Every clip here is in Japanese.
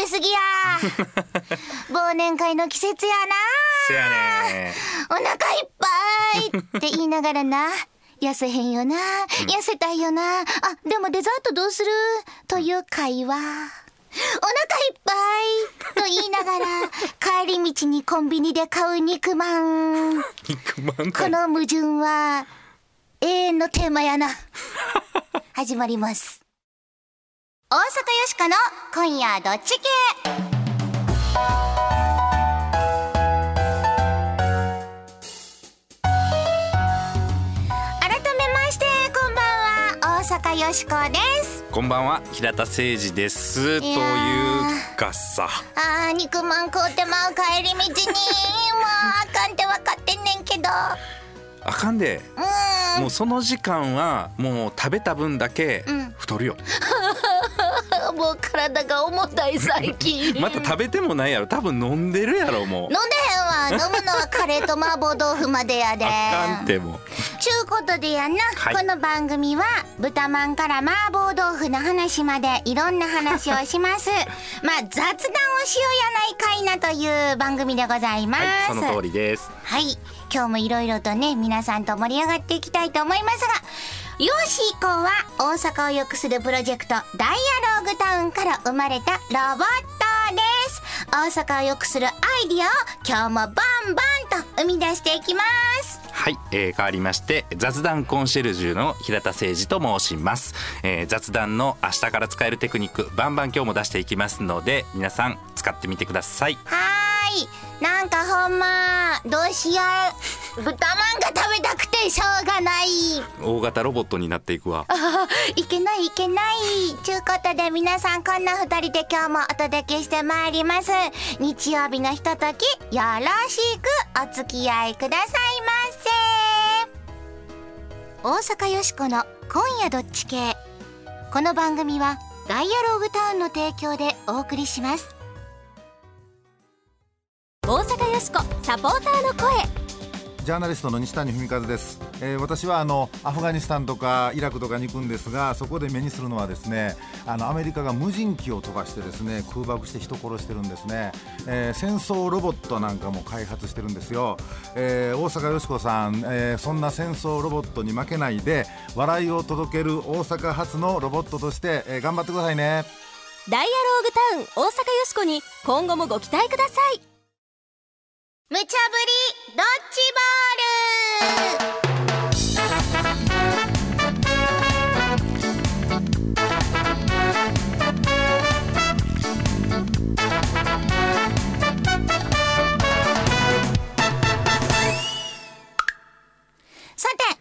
べ過ぎや。忘年会の季節やな。せやね。お腹いっぱいって言いながらな。痩せへんよな、痩せたいよな。あでもデザートどうする？という会話。お腹いっぱいと言いながら 帰り道にコンビニで買う肉まん。肉まんこの矛盾は永遠のテーマやな。始まります大阪よしこの今夜どっち系？改めましてこんばんは。大阪よしこです。こんばんは平田誠二です。というかさ。あー肉まん買うてまう帰り道にもうあかんって分かってんねんけど。あかんで。うーん。もうその時間はもう食べた分だけん。太るよ、もう体が重たい最近。また食べてもないやろ。多分飲んでるやろもう。飲んでへんわ飲むのはカレーと麻婆豆腐までやで。あかんってもう。ちゅうことでやな、はい。この番組は豚まんから麻婆豆腐の話までいろんな話をします。まあ雑談をしようやないかいなという番組でございます。はいその通りです。はい。今日もいろいろとね皆さんと盛り上がっていきたいと思いますがよし以降は大阪を良くするプロジェクトダイアローグタウンから生まれたロボットです。大阪を良くするアイディアを今日もバンバンと生み出していきます。はい、えー、変わりまして雑談コンシェルジュの平田誠二と申します、えー、雑談の明日から使えるテクニックバンバン今日も出していきますので皆さん使ってみてください。はーい。なんかほんまどうしよう豚まんが食べたくてしょうがない。大型ロボットになっていくわ。あいけないいけない。ちゅうことで皆さんこんな二人で今日もお届けしてまいります。日曜日のひとときよろしくお付き合いくださいませ。大阪よしこの今夜どっち系。この番組はダイアローグタウンの提供でお送りします。大阪よしこサポーターの声ジャーナリストの西谷文和です、えー私はあのアフガニスタンとかイラクとかに行くんですがそこで目にするのはですねあのアメリカが無人機を飛ばしてですね空爆して人殺してるんですね、えー戦争ロボットなんかも開発してるんですよ、えー大阪よしこさん、えーそんな戦争ロボットに負けないで笑いを届ける大阪発のロボットとして、えー頑張ってくださいね。ダイアローグタウン大阪よしこに今後もご期待ください。無茶ぶりドッジボール。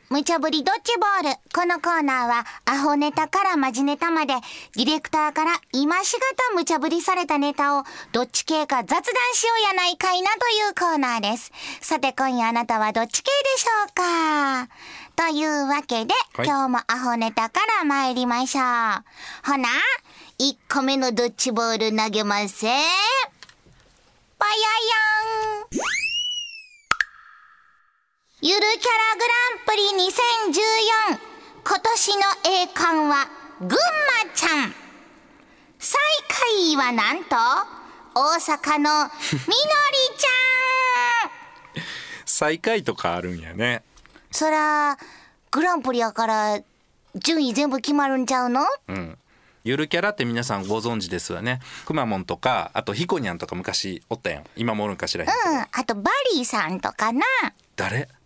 無茶ぶりドッジボール。このコーナーは、アホネタからマジネタまで、ディレクターから今しがた無茶ぶりされたネタを、どっち系か雑談しようやないかいなというコーナーです。さて、今夜あなたはどっち系でしょうか？というわけで、はい今日もアホネタから参りましょう。ほな、1個目のドッジボール投げます。ぽよよんゆるキャラグランプリ2014今年の栄冠は群馬ちゃん。最下位はなんと大阪のみのりちゃん。最下位とかあるんやね。そらグランプリやから順位全部決まるんちゃうの？うん。ゆるキャラって皆さんご存知ですわね。くまモンとかあとひこにゃんとか昔おったやん。今もおるんかしらうん。あとバリーさんとかな。誰？バ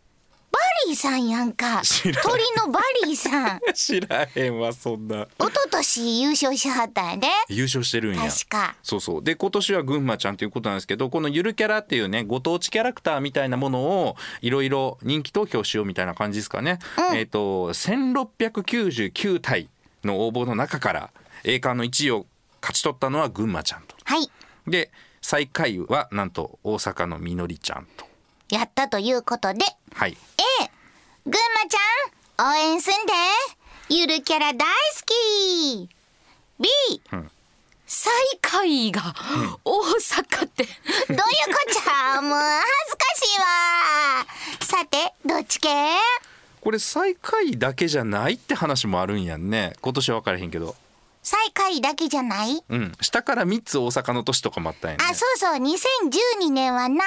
リーさんやんか。知らん。鳥のバリーさん。知らへんわそんな。一昨年優勝しはったんやで。優勝してるんや。確か。そうそう。で今年は群馬ちゃんということなんですけどこのゆるキャラっていうねご当地キャラクターみたいなものをいろいろ人気投票しようみたいな感じですかね、えっ、と1699体の応募の中から栄冠の1位を勝ち取ったのは群馬ちゃんと。はい。で最下位はなんと大阪のみのりちゃんとやったということではい。A 群馬ちゃん応援すんで。ゆるキャラ大好き。B 最下位が大阪って、どういうこっちゃ？もう恥ずかしいわ。さてどっち系？これ最下位だけじゃないって話もあるんやんね。今年は分からへんけど最下位だけじゃない？うん。下から3つ大阪の都市とかもあったんやね。あ、そうそう、2012年はな、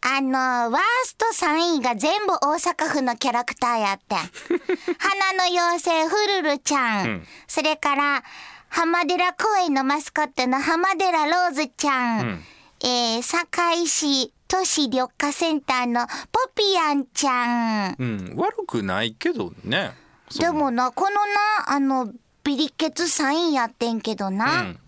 あの、ワースト3位が全部大阪府のキャラクターやってん。花の妖精、フルルちゃん。うん。それから、浜寺公園のマスコットの浜寺ローズちゃん。うん。えー、堺市都市緑化センターのポピアンちゃん。うん。悪くないけどね。でもな、このな、あの、ビリケツ3位やってんけどな。うん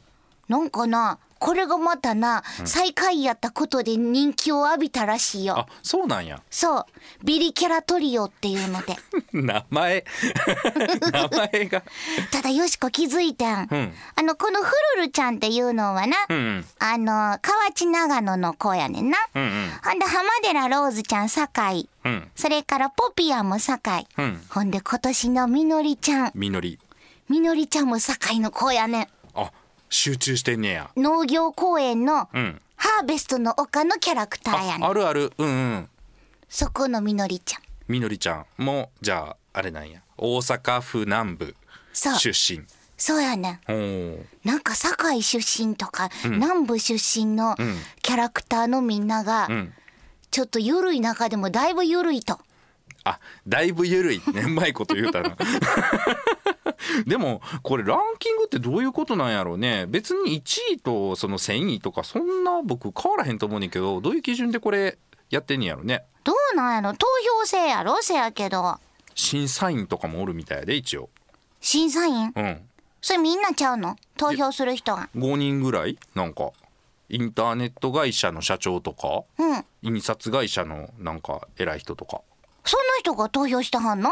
なんかな、これがまたな、最下位やったことで人気を浴びたらしいよあ。そうなんやそう。ビリキャラトリオっていうので。名前 名前がただ、よしこ気づいてん。うんあの、このフルルちゃんっていうのはな、うんうんあの、河内長野の子やねんな。うんうんほんで、浜寺ローズちゃん堺。うんそれからポピアも堺。うんほんで、今年のみのりちゃん。みのりみのりちゃんも堺の子やねん。あ集中してんねや農業公園のうんハーベストの丘のキャラクターやねん。ああるあるうんうんそこのみのりちゃん。みのりちゃんもじゃああれなんや大阪府南部そう。出身そうやねん。おーなんか堺出身とか、南部出身のんキャラクターのみんなが、うんちょっと緩い中でもだいぶ緩いと。あだいぶ緩いねうまいこと言うたな でもこれランキングってどういうことなんやろうね。別に1位とその1000位とかそんな僕変わらへんと思うねんけどどういう基準でこれやってんねやろね。どうなんやろ。投票制やろせやけど。審査員とかもおるみたいで一応。審査員？うん。それみんなちゃうの？投票する人が。5人ぐらい？なんかインターネット会社の社長とかうん。印刷会社のなんか偉い人とか。そんな人が投票してはんの？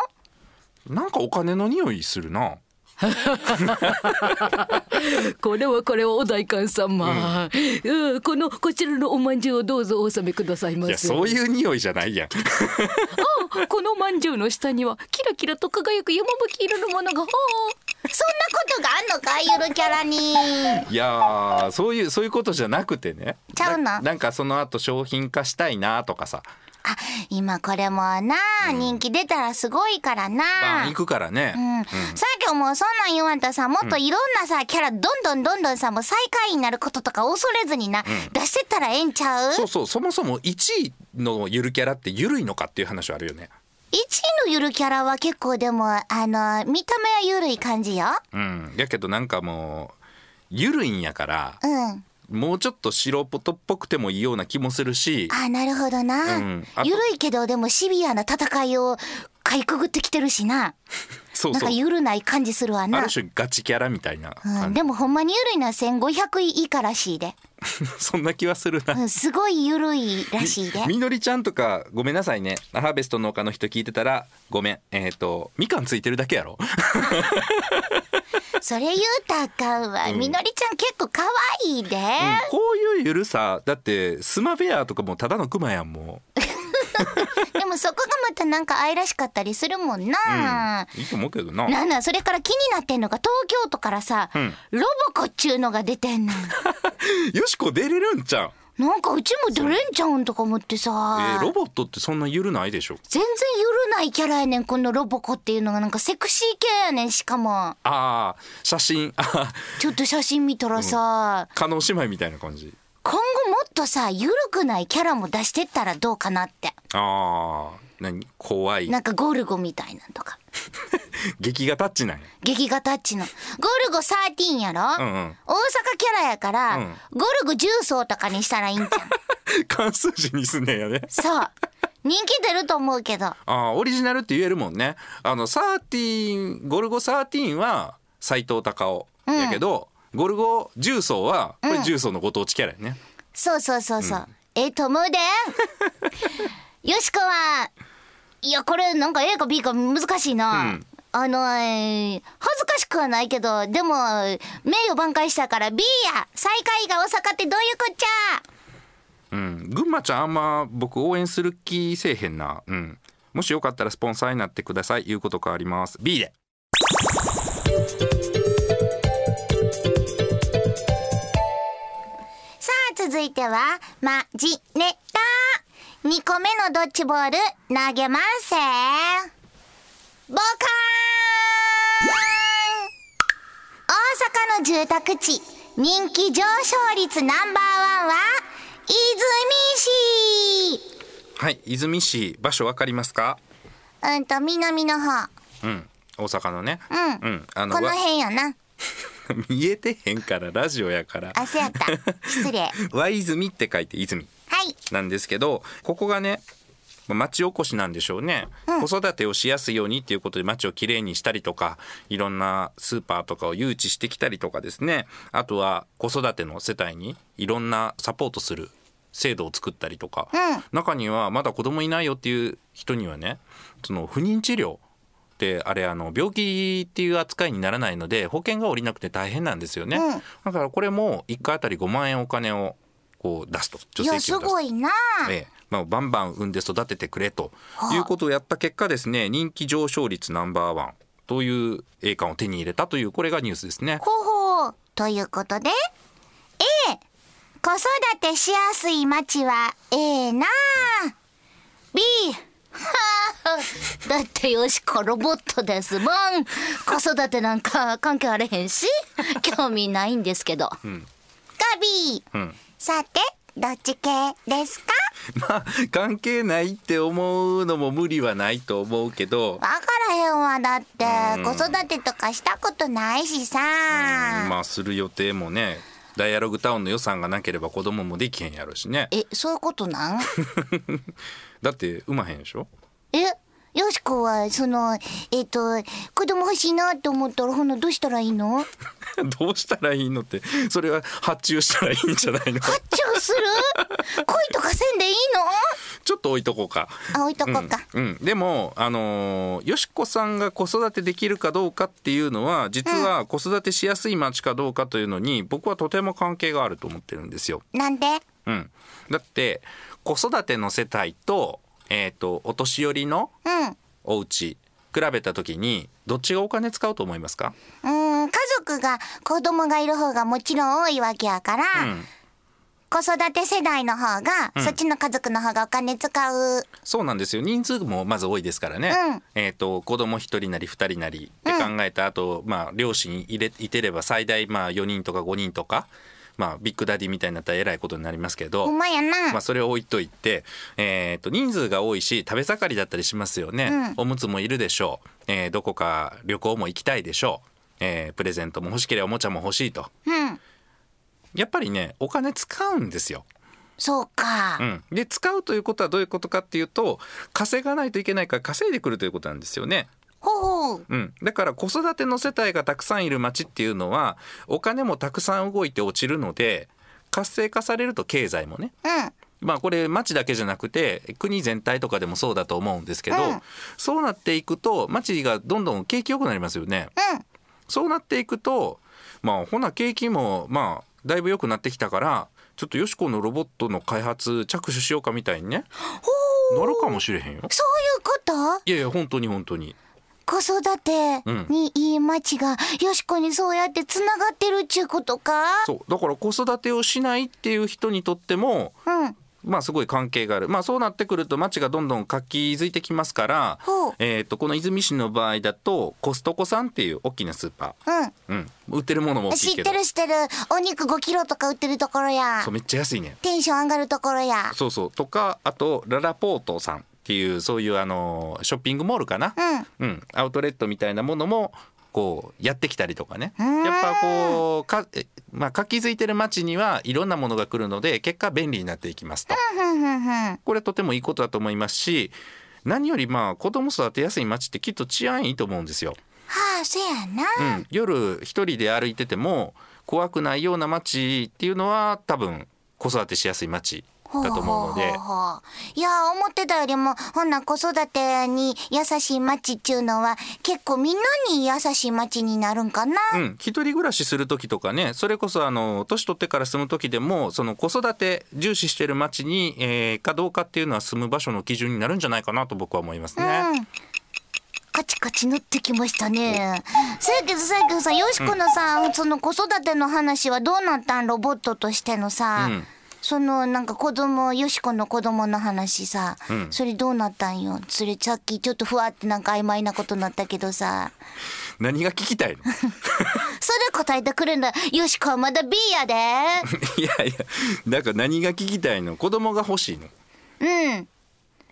なんかお金の匂いするな。これはこれはお代官様、うん、このこちらのお饅頭をどうぞお納めくださいませ。いやそういう匂いじゃないやん。あこの饅頭の下にはキラキラと輝く山吹色のものが。あそんなことがあんのかゆるキャラに。いやーそういうそういうことじゃなくてね。ちゃうのななんかその後商品化したいなとかさあ、今これもな、人気出たらすごいからな。バン行くからね、うん、さっきもうそんなん言わんとさもっといろんなさ、キャラどんどんどんどんさもう最下位になることとか恐れずにな、出してったらええんちゃう？そうそうそもそも1位のゆるキャラってゆるいのかっていう話はあるよね ?1 位のゆるキャラは結構でもあの見た目はゆるい感じよ。うん。やけどなんかもうゆるいんやからうん。もうちょっと白ポトっぽくてもいいような気もするし。あなるほどな、うん。あと。ゆるいけどでもシビアな戦いをかいくぐってきてるしな。そうそうなんかゆるない感じするわなある。種ガチキャラみたいなうん、でもほんまにゆるいのは1500位以下らしいで。そんな気はするな、うん、すごいゆるいらしいで。みのりちゃんとかごめんなさいねハーベスト農家の人聞いてたらごめんえっ、とみかんついてるだけやろそれ言うたらあかんわ。みのりちゃん結構可愛いで。こういうゆるさだってスマベアとかもただのクマやんも でもそこがまたなんか愛らしかったりするもんな。ういいと思うけどな。なんなんそれから気になってんのが東京都からさ、ん。ロボコっちゅうのが出てんの。よしこ出れるんちゃう？なんかうちも出れんちゃうんとか思ってさ、えーロボットってそんなゆるないでしょ？全然ゆるないキャラやねんこのロボコっていうのがなんかセクシー系やねんしかも。ああ写真。ちょっと写真見たらさ、加納姉妹みたいな感じ。今後もっとさゆるくないキャラも出してったらどうかなってああ何？怖い。なんかゴルゴみたいなんとか。劇画タッチなんや。劇画タッチの。ゴルゴ13やろ、うんうん。大阪キャラやから、うん。ゴルゴ重曹とかにしたらいいんじゃん 関数字にすんねんやね。そう。人気出ると思うけど。ああオリジナルって言えるもんね。あの13ゴルゴ13は斎藤隆夫やけど、ゴルゴ重曹はこれ重曹のご当地キャラやね、そうそうそうそう、ええと思うでよしこはいやこれなんか A か B か難しいな、うん。あの、えー恥ずかしくはないけどでも名誉挽回したから B や。最下位が大阪ってどういうこっちゃ。うん、群馬ちゃんあんま僕応援する気せえへんな、うん、もしよかったらスポンサーになってください。言うこと変わります。B で。さあ続いてはまじね。た2個目のドッジボール投げますせボカーン大阪の住宅地人気上昇率ナンバーワンは泉市はい泉市場所わかりますか？うんと南の方。うん大阪のね。うん。うんあこのわ辺やな。見えてへんからラジオやから。あそうやった。失礼。は和泉って書いて泉。いなんですけどここがねまあ町おこしなんでしょうね、子育てをしやすいようにっていうことで町をきれいにしたりとかいろんなスーパーとかを誘致してきたりとかですね。あとは子育ての世帯にいろんなサポートする制度を作ったりとか、うん。中にはまだ子供いないよっていう人にはねその不妊治療ってあれあの病気っていう扱いにならないので保険が下りなくて大変なんですよね、うん。だからこれも1回あたり5万円お金をこう出すと。助成金を出すごいな。ええ。まあ、バンバン産んで育ててくれと。いうことをやった結果ですね人気上昇率ナンバーワンという栄冠を手に入れたというこれがニュースですね。ほほう。ということで A 子育てしやすい町は A な。B はあ だってよしこロボットですもん。子育てなんか関係あれへんし興味ないんですけど、が B、ん。さてどっち系ですか？まあ関係ないって思うのも無理はないと思うけど、わからへんわだって。子育てとかしたことないしさ。まあする予定もね。ダイアログタウンの予算がなければ子供もできへんやろしね。えそういうことなん？だって産まへんでしょ？えよしこはそのえっ、と子供欲しいなって思ったらほなどうしたらいいの？どうしたらいいのってそれは発注したらいいんじゃないの？発注する？恋とかせんでいいちょっと置いとこうか。のあ置いとこうか、うん。うん、でもあのーよしこさんが子育てできるかどうかっていうのは実は子育てしやすい町かどうかというのに僕はとても関係があると思ってるんですよ。なんで？うん、だって子育ての世帯と,、えー、とお年寄りのうん。お家比べた時にどっちがお金使うと思いますか、うん家族が子供がいる方がもちろん多いわけやから、うん、子育て世代の方が、そっちの家族の方がお金使う。そうなんですよ。人数もまず多いですからね、うん。えー、と子供一人なり二人なりって考えた後、まあ両親入れいてれば最大まあ4人とか5人とか、まあ、ビッグダディみたいになったらえらいことになりますけどほんまやな、まあ、それを置いといて、えー、と人数が多いし食べ盛りだったりしますよね、うん。おむつもいるでしょう、えーどこか旅行も行きたいでしょう、えープレゼントも欲しければおもちゃも欲しいと。うん。やっぱりねお金使うんですよ。そうか、うん、で使うということはどういうことかっていうと稼がないといけないから稼いでくるということなんですよね。うん、だから子育ての世帯がたくさんいる町っていうのはお金もたくさん動いて落ちるので活性化されると経済もね。うん。まあこれ町だけじゃなくて国全体とかでもそうだと思うんですけど、うん。そうなっていくと町がどんどん景気良くなりますよね。うん。そうなっていくとまあほな景気もまあだいぶ良くなってきたからちょっとよしこのロボットの開発着手しようかみたいにね。なるかもしれへんよ。そういうこと？いやいや本当に本当に。子育てにいい町がよしこにそうやってつながってるっちゅうことか？そう。だから子育てをしないっていう人にとってもうん。まあすごい関係がある。まあそうなってくると町がどんどん活気づいてきますからえっ、とこの泉市の場合だとコストコさんっていう大きなスーパー、うん。うん、売ってるものも知ってる知ってる。お肉5キロとか売ってるところや。そうめっちゃ安いね。テンション上がるところや。そうそう。とかあとララポートさんっていうそういうあのショッピングモールかな、うん。うん、アウトレットみたいなものもこうやってきたりとかね。やっぱこうか、えまあ、活気づいてる街にはいろんなものが来るので結果便利になっていきますと。これとてもいいことだと思いますし何よりまあ子供育てやすい街ってきっと治安いいと思うんですよ。はあせやな、うん、夜一人で歩いてても怖くないような街っていうのは多分子育てしやすい街だと思うのでほほうほういや思ってたよりもほんな子育てに優しい町っちゅうのは結構みんなに優しい町になるんかな、うん、一人暮らしする時とかねそれこそあの年取ってから住む時でもその子育て重視してる町に、えーかどうかっていうのは住む場所の基準になるんじゃないかなと僕は思いますね。うん。カチカチ乗ってきましたね。せやけどせやけどさ、よしこのさ、その子育ての話はどうなったん？ロボットとしてのさ。うんそのなんか子供よしこの子供の話さ、ん。それどうなったんよ？それさっきちょっとふわってなんか曖昧なことになったけどさ。何が聞きたいの？それ答えてくれんだ。よしこはまだ B やで。いやいやだから何が聞きたいの？子供が欲しいの？うん。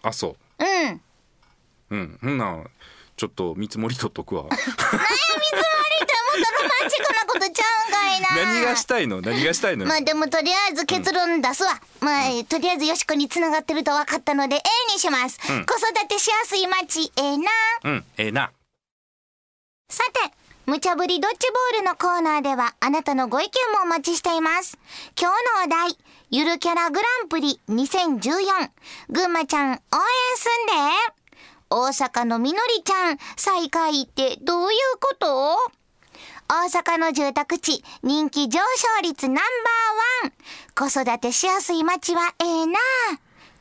あそう。ん。ううん。ほんなんちょっと見積もり取っとくわ。見積もりロマンチックなことちゃうんかいな。何がしたいの？何がしたいの、まあでもとりあえず結論出すわ、まあ、とりあえずよしこに繋がってると分かったので A にします、ん。子育てしやすい街ええな。うんええな。さて無茶ぶりドッジボールのコーナーではあなたのご意見もお待ちしています。今日のお題ゆるキャラグランプリ2014群馬ちゃん応援すんで。大阪のみのりちゃん最下位ってどういうこと？大阪の住宅地人気上昇率ナンバーワン。子育てしやすい街はええな。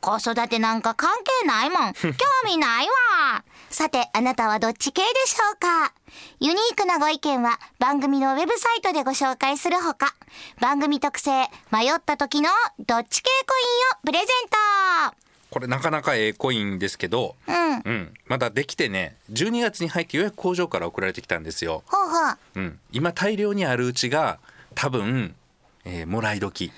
子育てなんか関係ないもん。興味ないわ。さてあなたはどっち系でしょうか？ユニークなご意見は番組のウェブサイトでご紹介するほか番組特製迷った時のどっち系コインをプレゼンこれなかなかええコインですけどトうん。うん。まだできてね12月に入ってようやく工場から送られてきたんですよ。ほうほう。うん。今大量にあるうちが多分、えーもらい時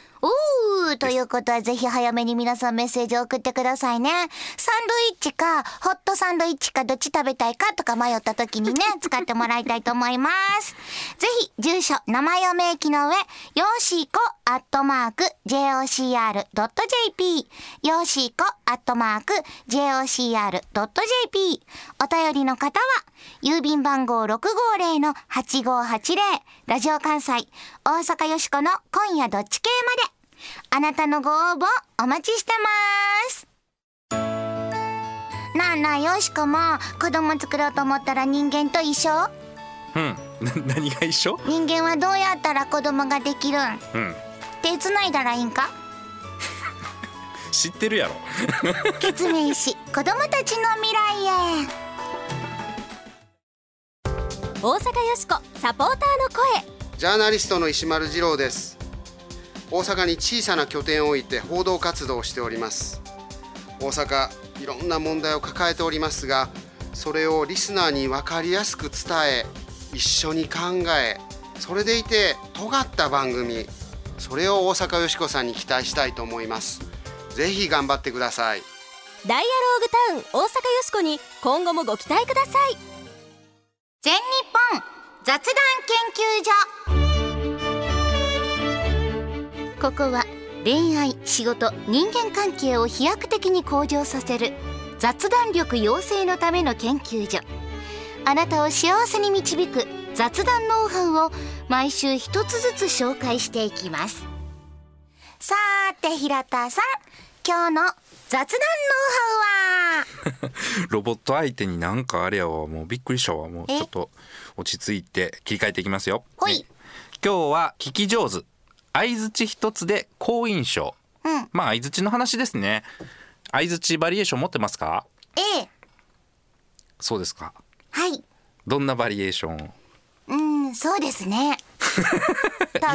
ということはぜひ早めに皆さんメッセージを送ってくださいね。サンドイッチか、ホットサンドイッチか、どっち食べたいかとか迷った時にね、使ってもらいたいと思います。ぜひ、住所、名前を明記の上、よーしーこ、アットマーク、jocr.jp、よーしーこ、アットマーク、jocr.jp。お便りの方は、郵便番号650-8580、ラジオ関西、大阪よしこの今夜どっち系まで。あなたのご応募お待ちしてます。なあなあよしこも。子供作ろうと思ったら人間と一緒。うん。な何が一緒？人間はどうやったら子供ができるん？うん。手繋いだらいいんか？知ってるやろ。決命し子供たちの未来へ。大阪よしこサポーターの声。ジャーナリストの石丸次郎です大阪に小さな拠点を置いて報道活動をしております。大阪いろんな問題を抱えておりますがそれをリスナーに分かりやすく伝え一緒に考えそれでいて尖った番組それを大阪よしこさんに期待したいと思います。ぜひ頑張ってください。ダイアローグタウン大阪よしこに今後もご期待ください。全日本雑談研究所ここは恋愛仕事人間関係を飛躍的に向上させる雑談力養成のための研究所。あなたを幸せに導く雑談ノウハウを毎週一つずつ紹介していきます。さーて平田さん。今日の雑談ノウハウは？ロボット相手になんかあれやわもうびっくりしたわ。もうえちょっと落ち着いて切り替えていきますよ。ほい。ね。今日は聞き上手相槌一つで好印象。うん。まあ相槌の話ですね。相槌バリエーション持ってますか？A そうですか。はい。どんなバリエーションを？うんそうですね。とか？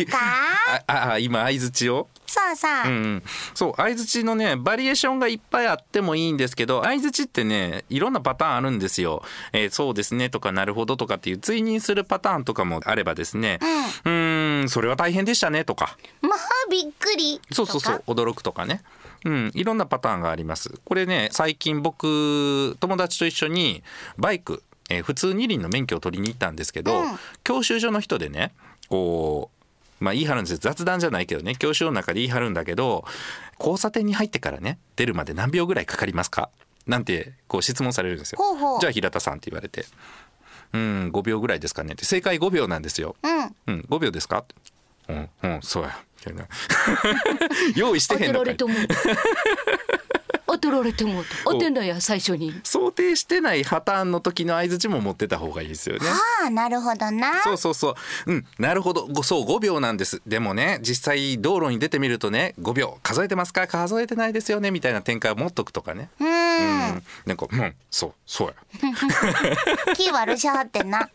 ああ今相槌を？そうそう、うんうん、そう相槌のねバリエーションがいっぱいあってもいいんですけど相槌ってねいろんなパターンあるんですよ、えーそうですねとかなるほどとかっていう追認するパターンとかもあればですねうーんそれは大変でしたねとか。まあびっくりそうそうそう驚くとかね。うん、いろんなパターンがあります。これね最近僕友達と一緒にバイク、えー普通二輪の免許を取りに行ったんですけど、うん。教習所の人でねこうまあ言い張るんですよ雑談じゃないけどね。教習の中で言い張るんだけど交差点に入ってからね出るまで何秒ぐらいかかりますか？なんてこう質問されるんですよ。ほうほう。じゃあ平田さんって言われて「うん5秒ぐらいですかね」って正解5秒なんですよ。うん。うん、5秒ですか？うん、うん、そうや。みたいな。用意してへんのかい当てられても当てんだや最初に想定してない破綻の時の相槌も持ってた方がいいですよね。ああなるほどなそうそうそう。うん、なるほど。ごそう、5秒なんです。でもね、実際道路に出てみるとね、5秒数えてますか？数えてないですよねみたいな展開を持っとくとかね。うんうん。なんか、うん、そう、そう 気悪しはってんなや。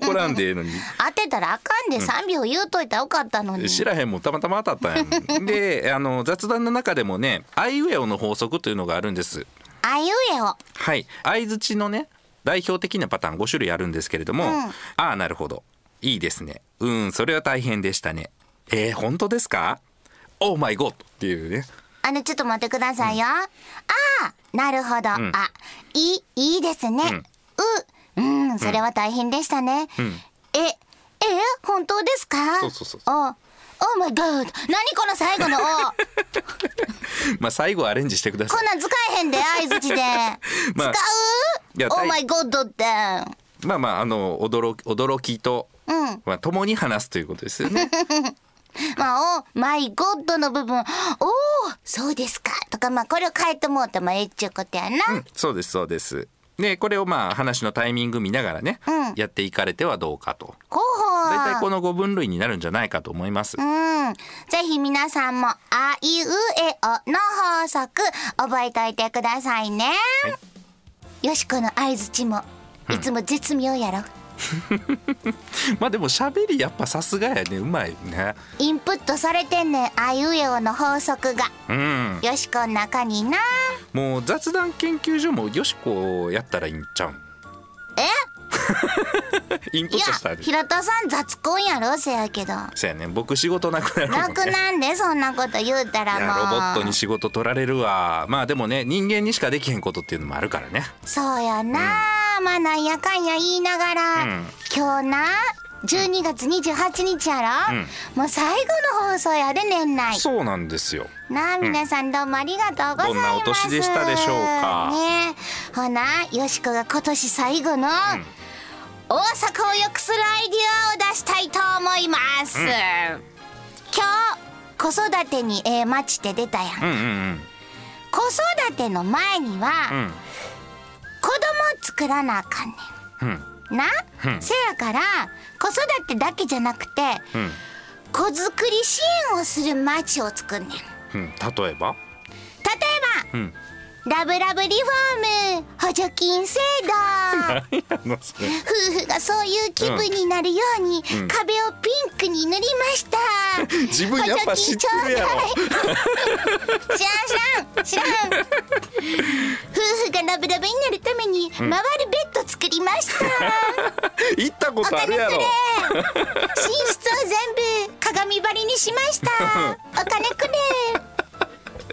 怒らんでええのに。当てたらあかんで3秒言うといたらよかったのに知らへんもんたまたま当たったんやん。で、あの、雑談の中でもね、アイウェオの法則というのがあるんです。あいうえをはい。相槌のね、代表的なパターン5種類あるんですけれども、うん。ああ、なるほど。いいですね。うん、それは大変でしたね。えー、本当ですか？オーマイゴッドっていうね。あのちょっと待ってくださいよ、ああなるほど、ん。あいいいいですね、うう。んそれは大変でしたね、え本当ですか？そうそうそうおオーマイゴッド何この最後のお まあ最後アレンジしてください。こんなん使えへんで相づちで、まあ使う？オーマイゴッドってまあまああの驚き驚きと、うんまあ共に話すということですよね。まあ、おマイゴッドの部分、おお、そうですか。とか、まあ、これを変えてもうてもええっちゅうことやな。うんそうですそうです。でこれをまあ話のタイミング見ながらね、うんやっていかれてはどうかと。ほうほう。大体この5分類になるんじゃないかと思います。うん。ぜひ皆さんも、あいうえおの法則、覚えておいてくださいね。よしこの相づちも、いつも絶妙やろ。まあでも喋りやっぱさすがやねうまいね。インプットされてんねん、あいうえおの法則が。うん。よしこの中にな。もう雑談研究所もよしこやったらいいんちゃうん？え？インプットしたら、平田さん雑コンやろ、せやけど。そうやね僕仕事なくなるもんね。なくなんで、そんなこと言うたらもう。ロボットに仕事取られるわまあでもね人間にしかできへんことっていうのもあるからねそうやな、まあなんやかんや言いながら、うん今日な12月28日やろ、うん。もう最後の放送やで年内そうなんですよ。なあ皆さんどうもありがとうございます、どんなお年でしたでしょうか？ねほなよしこが今年最後の、大阪を良くするアイディアを出したいと思います、今日子育てにええ街って出たやん、うんうん子育ての前には、うん。うん子供作らなあかんねうんんな、うん。せやから子育てだけじゃなくてうん。子作り支援をする町を作んねん。例えうん。例えば？ばうんラブラブリフォーム補助金制度。夫婦がそういう気分になるように、うん。壁をピンクに塗りました。自分やっぱ知ってるやろ。知らん知らん。夫婦がラブラブになるために回るベッド作りました、行ったことあるやろ。寝室を全部鏡張りにしました。お金くれ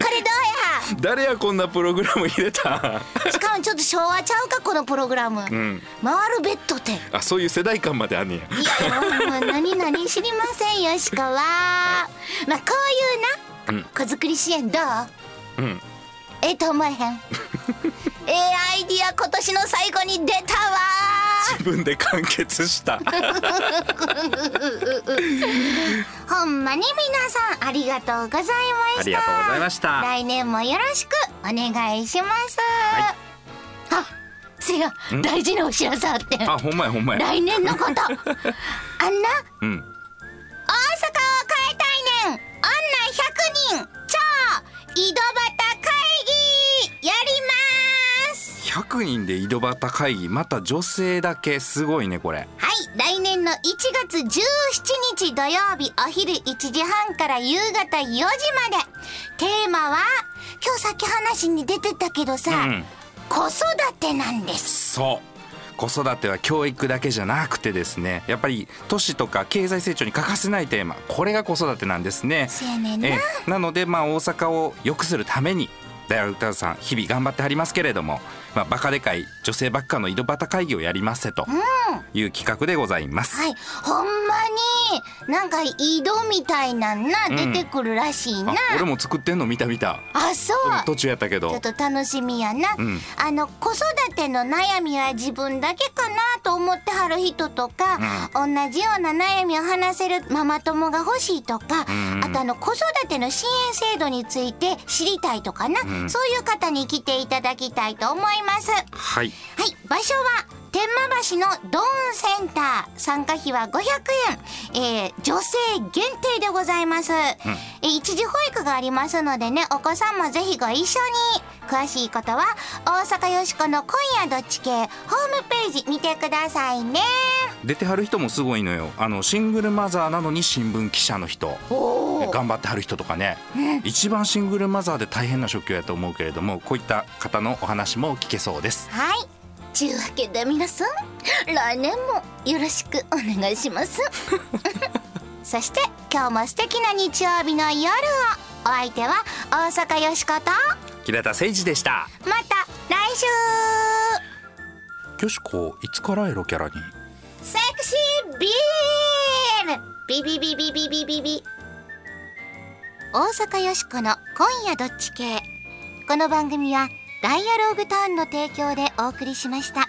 これど誰やこんなプログラム入れた？うやしかもちょっと昭和ちゃうかこのプログラム、ん。回るベッドってあそういう世代間まであんねや。いやもう何々知りませんよしこは、まあこういうな、うん。子作り支援どう？うん。ええと思えへん。ええアイディア今年の最後に出たわ自分で完結した。ほんまに皆さんありがとうございました。ありがとうございました。来年もよろしくお願いします、はい。あせや大事なお知らせあって。んあほんまやほんまや。来年のこと。あんな？うん。大阪を変えたいねん。女100人超井戸端100人で井戸端会議また女性だけすごいねこれ。はい来年の1月17日土曜日お昼1時半から夕方4時まで。テーマは今日さっき話に出てたけどさ、うん。子育てなんです。そう。子育ては教育だけじゃなくてですねやっぱり都市とか経済成長に欠かせないテーマ。これが子育てなんですね。ええ。なのでまあ大阪を良くするためにダイアルタさん日々頑張ってはりますけれども、まあ、バカでかい女性ばっかの井戸端会議をやりますせという企画でございます、はい。ほんまになんか井戸みたいなんなうん。出てくるらしいな、あ俺も作ってんの見た見た。あそう。途中やったけど。ちょっと楽しみやな、うん。あの子育ての悩みは自分だけかなと思ってはある人とか、同じような悩みを話せるママ友が欲しいとか、あとあの子育ての支援制度について知りたいとかな、そういう方に来ていただきたいと思います。はい。はい、場所は天満橋のドーンセンター参加費は500円、えー女性限定でございます、えー一時保育がありますのでねお子さんもぜひご一緒に詳しいことは大阪よしこの今夜どっち系ホームページ見てくださいね。出てはる人もすごいのよ。あのシングルマザーなのに新聞記者の人。頑張ってはる人とかね、一番シングルマザーで大変な職業やと思うけれどもこういった方のお話も聞けそうです。はい。ちゅうわけで皆さん来年もよろしくお願いします。そして今日も素敵な日曜日の夜を。お相手は大阪よしこと平田誠二でした。また来週。よしこいつからエロキャラに？セクシービール。ビビビビビビビビ。大阪よしこの今夜どっち系。この番組はダイアローグターンの提供でお送りしました